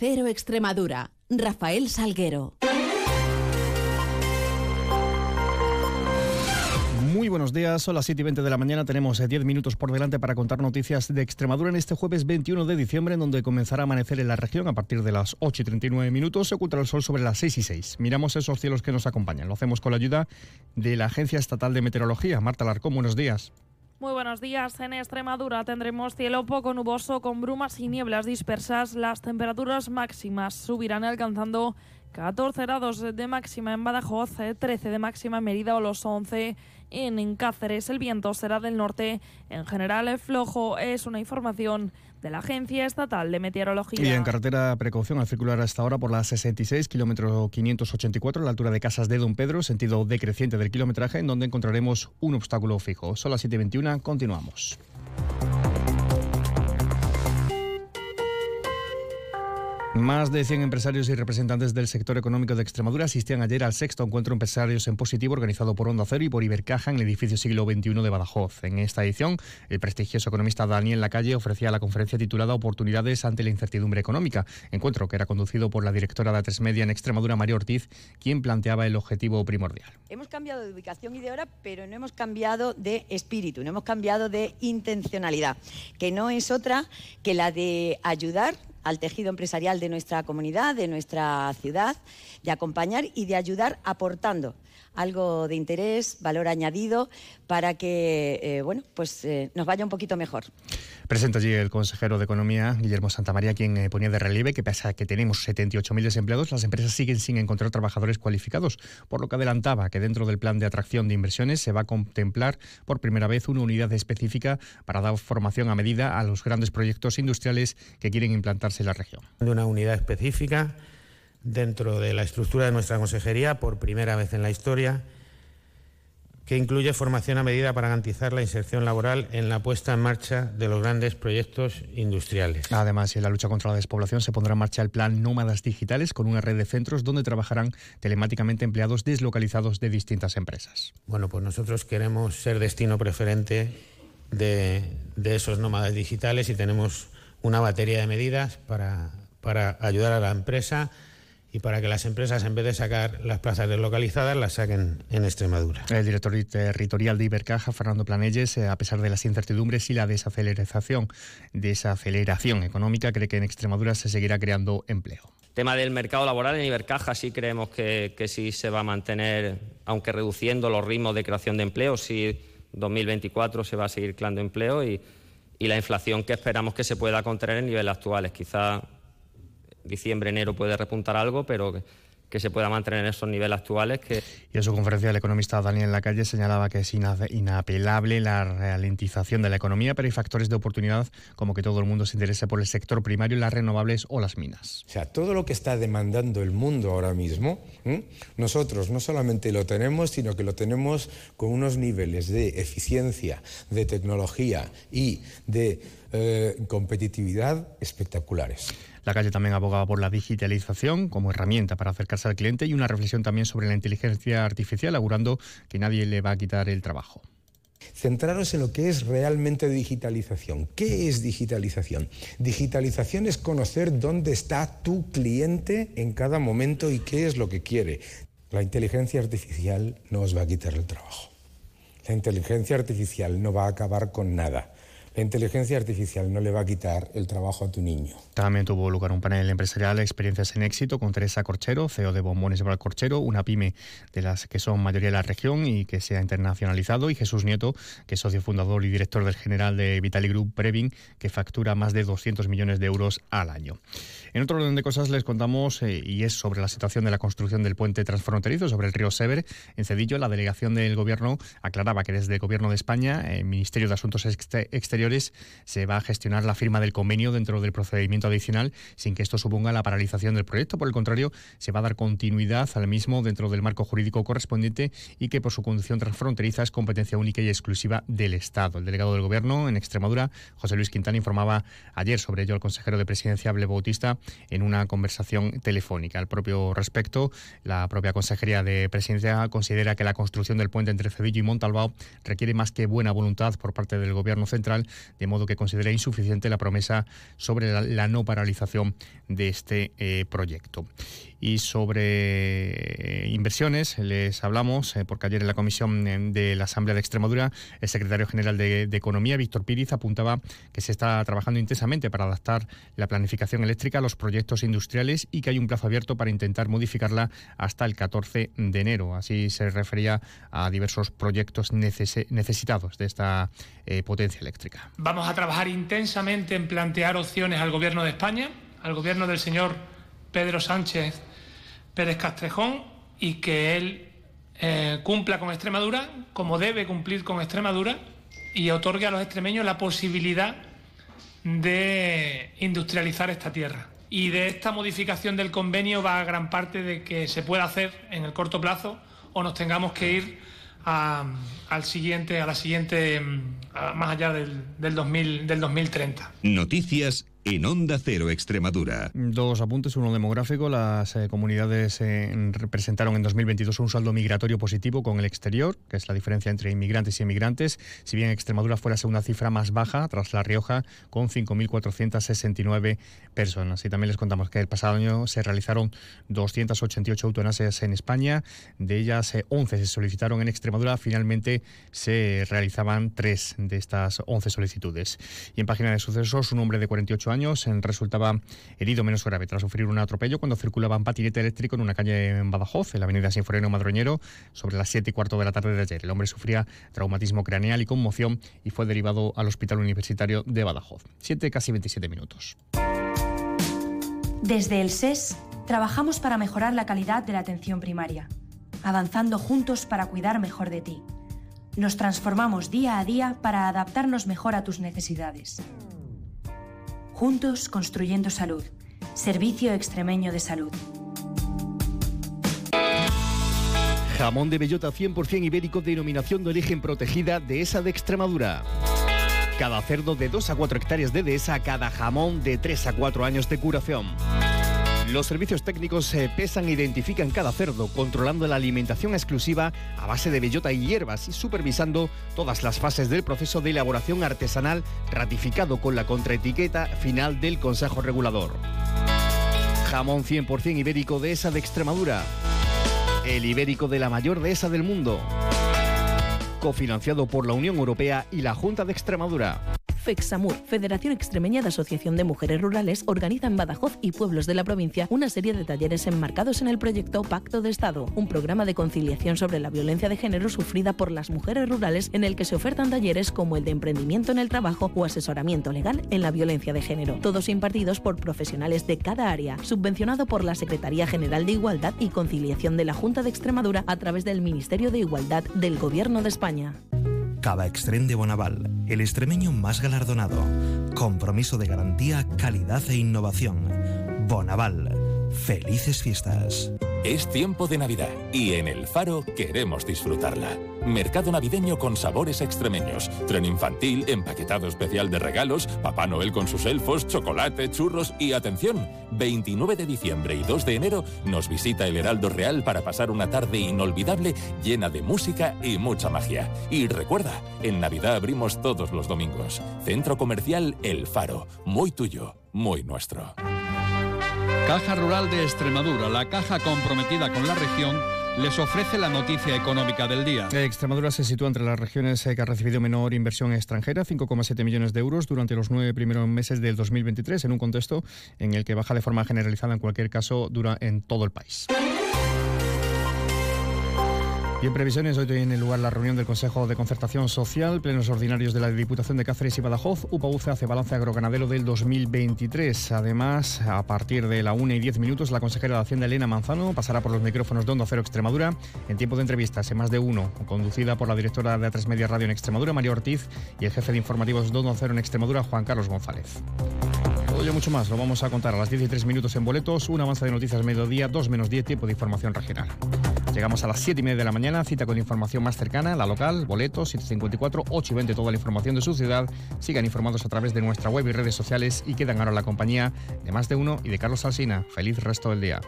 Cero Extremadura. Rafael Salguero. Muy buenos días, son las 7 y 20 de la mañana, tenemos 10 eh, minutos por delante para contar noticias de Extremadura en este jueves 21 de diciembre, en donde comenzará a amanecer en la región a partir de las 8 y 39 minutos, se ocultará el sol sobre las 6 y 6. Miramos esos cielos que nos acompañan, lo hacemos con la ayuda de la Agencia Estatal de Meteorología. Marta Larcón, buenos días. Muy buenos días. En Extremadura tendremos cielo poco nuboso con brumas y nieblas dispersas. Las temperaturas máximas subirán alcanzando 14 grados de máxima en Badajoz, 13 de máxima en Mérida o los 11 en Cáceres. El viento será del norte. En general, flojo es una información de la Agencia Estatal de Meteorología. Y en carretera precaución al circular hasta ahora por la 66, kilómetro 584, a la altura de Casas de Don Pedro, sentido decreciente del kilometraje, en donde encontraremos un obstáculo fijo. Son las 7.21, continuamos. Más de 100 empresarios y representantes del sector económico de Extremadura asistían ayer al sexto encuentro Empresarios en Positivo organizado por Onda Cero y por Ibercaja en el edificio siglo XXI de Badajoz. En esta edición, el prestigioso economista Daniel Lacalle ofrecía la conferencia titulada Oportunidades ante la incertidumbre económica, encuentro que era conducido por la directora de A3 Media en Extremadura, María Ortiz, quien planteaba el objetivo primordial. Hemos cambiado de ubicación y de hora, pero no hemos cambiado de espíritu, no hemos cambiado de intencionalidad, que no es otra que la de ayudar al tejido empresarial de nuestra comunidad, de nuestra ciudad, de acompañar y de ayudar aportando algo de interés, valor añadido, para que eh, bueno, pues, eh, nos vaya un poquito mejor. Presenta allí el consejero de Economía, Guillermo Santamaría, quien eh, ponía de relieve que pese a que tenemos 78.000 desempleados, las empresas siguen sin encontrar trabajadores cualificados, por lo que adelantaba que dentro del plan de atracción de inversiones se va a contemplar por primera vez una unidad específica para dar formación a medida a los grandes proyectos industriales que quieren implantarse en la región. De una unidad específica dentro de la estructura de nuestra consejería por primera vez en la historia que incluye formación a medida para garantizar la inserción laboral en la puesta en marcha de los grandes proyectos industriales. Además, en la lucha contra la despoblación se pondrá en marcha el plan Nómadas Digitales con una red de centros donde trabajarán telemáticamente empleados deslocalizados de distintas empresas. Bueno, pues nosotros queremos ser destino preferente de, de esos nómadas digitales y tenemos una batería de medidas para, para ayudar a la empresa y para que las empresas, en vez de sacar las plazas deslocalizadas, las saquen en Extremadura. El director territorial de Ibercaja, Fernando Planelles, eh, a pesar de las incertidumbres y la desaceleración, desaceleración económica, cree que en Extremadura se seguirá creando empleo. Tema del mercado laboral en Ibercaja sí creemos que, que sí se va a mantener, aunque reduciendo los ritmos de creación de empleo, sí 2024 se va a seguir creando empleo y, y la inflación que esperamos que se pueda contener en niveles actuales. Quizá diciembre, enero puede repuntar algo, pero que, se pueda mantener en esos niveles actuales. Que... Y en su conferencia el economista Daniel Lacalle señalaba que es inapelable la ralentización de la economía, pero hay factores de oportunidad como que todo el mundo se interese por el sector primario, las renovables o las minas. O sea, todo lo que está demandando el mundo ahora mismo, nosotros no solamente lo tenemos, sino que lo tenemos con unos niveles de eficiencia, de tecnología y de eh, competitividad espectaculares. La calle también abogaba por la digitalización como herramienta para acercarse al cliente y una reflexión también sobre la inteligencia artificial, augurando que nadie le va a quitar el trabajo. Centraros en lo que es realmente digitalización. ¿Qué es digitalización? Digitalización es conocer dónde está tu cliente en cada momento y qué es lo que quiere. La inteligencia artificial no os va a quitar el trabajo. La inteligencia artificial no va a acabar con nada. La inteligencia artificial no le va a quitar el trabajo a tu niño. También tuvo lugar un panel empresarial Experiencias en Éxito con Teresa Corchero, CEO de Bombones el Corchero, una pyme de las que son mayoría de la región y que se ha internacionalizado, y Jesús Nieto, que es socio fundador y director del general de Vitali Group Previn, que factura más de 200 millones de euros al año. En otro orden de cosas les contamos, eh, y es sobre la situación de la construcción del puente transfronterizo sobre el río Sever. En Cedillo, la delegación del Gobierno aclaraba que desde el Gobierno de España, el Ministerio de Asuntos Exteriores, se va a gestionar la firma del convenio dentro del procedimiento adicional sin que esto suponga la paralización del proyecto. Por el contrario, se va a dar continuidad al mismo dentro del marco jurídico correspondiente y que por su condición transfronteriza es competencia única y exclusiva del Estado. El delegado del Gobierno en Extremadura, José Luis Quintana, informaba ayer sobre ello al consejero de Presidencia, Ble Bautista, en una conversación telefónica. Al propio respecto, la propia Consejería de Presidencia considera que la construcción del puente entre Cedillo y Montalbao requiere más que buena voluntad por parte del Gobierno central de modo que considera insuficiente la promesa sobre la, no paralización de este eh, proyecto. Y sobre eh, inversiones les hablamos, eh, porque ayer en la comisión eh, de la Asamblea de Extremadura, el secretario general de, Economía, Víctor Piriz, apuntaba que se está trabajando intensamente para adaptar la planificación eléctrica a los proyectos industriales y que hay un plazo abierto para intentar modificarla hasta el 14 de enero. Así se refería a diversos proyectos necesitados de esta potencia eléctrica. Vamos a trabajar intensamente en plantear opciones al Gobierno de España, al Gobierno del señor Pedro Sánchez Pérez Castrejón y que él eh, cumpla con Extremadura como debe cumplir con Extremadura y otorgue a los extremeños la posibilidad de industrializar esta tierra. Y de esta modificación del convenio va gran parte de que se pueda hacer en el corto plazo o nos tengamos que ir al siguiente, a la siguiente, más allá del, del, 2000, del 2030. Noticias en Onda Cero Extremadura. Dos apuntes, uno demográfico. Las eh, comunidades eh, representaron en 2022 un saldo migratorio positivo con el exterior, que es la diferencia entre inmigrantes y emigrantes. Si bien Extremadura fue la segunda cifra más baja, tras La Rioja, con 5.469 personas. Y también les contamos que el pasado año se realizaron 288 eutanasias en España. De ellas, 11 eh, se solicitaron en Extremadura. Finalmente se realizaban tres de estas 11 solicitudes. Y en página de sucesos, un hombre de 48 años resultaba herido menos grave tras sufrir un atropello cuando circulaba en patinete eléctrico en una calle en Badajoz, en la avenida Sinforeno Madroñero, sobre las 7 y cuarto de la tarde de ayer. El hombre sufría traumatismo craneal y conmoción y fue derivado al Hospital Universitario de Badajoz. 7, casi 27 minutos. Desde el SES trabajamos para mejorar la calidad de la atención primaria, avanzando juntos para cuidar mejor de ti. Nos transformamos día a día para adaptarnos mejor a tus necesidades. Juntos construyendo salud. Servicio Extremeño de Salud. Jamón de bellota 100% ibérico denominación de origen protegida de esa de Extremadura. Cada cerdo de 2 a 4 hectáreas de dehesa, cada jamón de 3 a 4 años de curación. Los servicios técnicos se pesan e identifican cada cerdo, controlando la alimentación exclusiva a base de bellota y hierbas y supervisando todas las fases del proceso de elaboración artesanal ratificado con la contraetiqueta final del Consejo Regulador. Jamón 100% ibérico de esa de Extremadura. El ibérico de la mayor dehesa del mundo. Cofinanciado por la Unión Europea y la Junta de Extremadura. FEXAMUR, Federación Extremeña de Asociación de Mujeres Rurales, organiza en Badajoz y pueblos de la provincia una serie de talleres enmarcados en el proyecto Pacto de Estado, un programa de conciliación sobre la violencia de género sufrida por las mujeres rurales en el que se ofertan talleres como el de emprendimiento en el trabajo o asesoramiento legal en la violencia de género, todos impartidos por profesionales de cada área, subvencionado por la Secretaría General de Igualdad y Conciliación de la Junta de Extremadura a través del Ministerio de Igualdad del Gobierno de España. Cava Extrem de Bonaval, el extremeño más galardonado. Compromiso de garantía, calidad e innovación. Bonaval. Felices fiestas. Es tiempo de Navidad y en El Faro queremos disfrutarla. Mercado navideño con sabores extremeños, tren infantil, empaquetado especial de regalos, Papá Noel con sus elfos, chocolate, churros y atención, 29 de diciembre y 2 de enero nos visita el Heraldo Real para pasar una tarde inolvidable llena de música y mucha magia. Y recuerda, en Navidad abrimos todos los domingos. Centro Comercial El Faro, muy tuyo, muy nuestro. Caja Rural de Extremadura, la caja comprometida con la región, les ofrece la noticia económica del día. Extremadura se sitúa entre las regiones eh, que ha recibido menor inversión extranjera, 5,7 millones de euros durante los nueve primeros meses del 2023, en un contexto en el que baja de forma generalizada en cualquier caso dura en todo el país. Y previsiones, hoy tiene lugar la reunión del Consejo de Concertación Social, plenos ordinarios de la Diputación de Cáceres y Badajoz. UPAUCE hace balance agroganadero del 2023. Además, a partir de la 1 y 10 minutos, la consejera de Hacienda, Elena Manzano, pasará por los micrófonos de Onda Cero Extremadura en tiempo de entrevistas en más de uno, conducida por la directora de A3 Media Radio en Extremadura, María Ortiz, y el jefe de informativos de Onda Cero en Extremadura, Juan Carlos González. Y mucho más lo vamos a contar a las 13 minutos en boletos, un avance de noticias mediodía, 2 menos 10 tiempo de información regional. Llegamos a las 7 y media de la mañana, cita con información más cercana, la local, boletos, 754, 8 y 20, toda la información de su ciudad. Sigan informados a través de nuestra web y redes sociales y quedan ahora la compañía de más de uno y de Carlos Alsina. Feliz resto del día.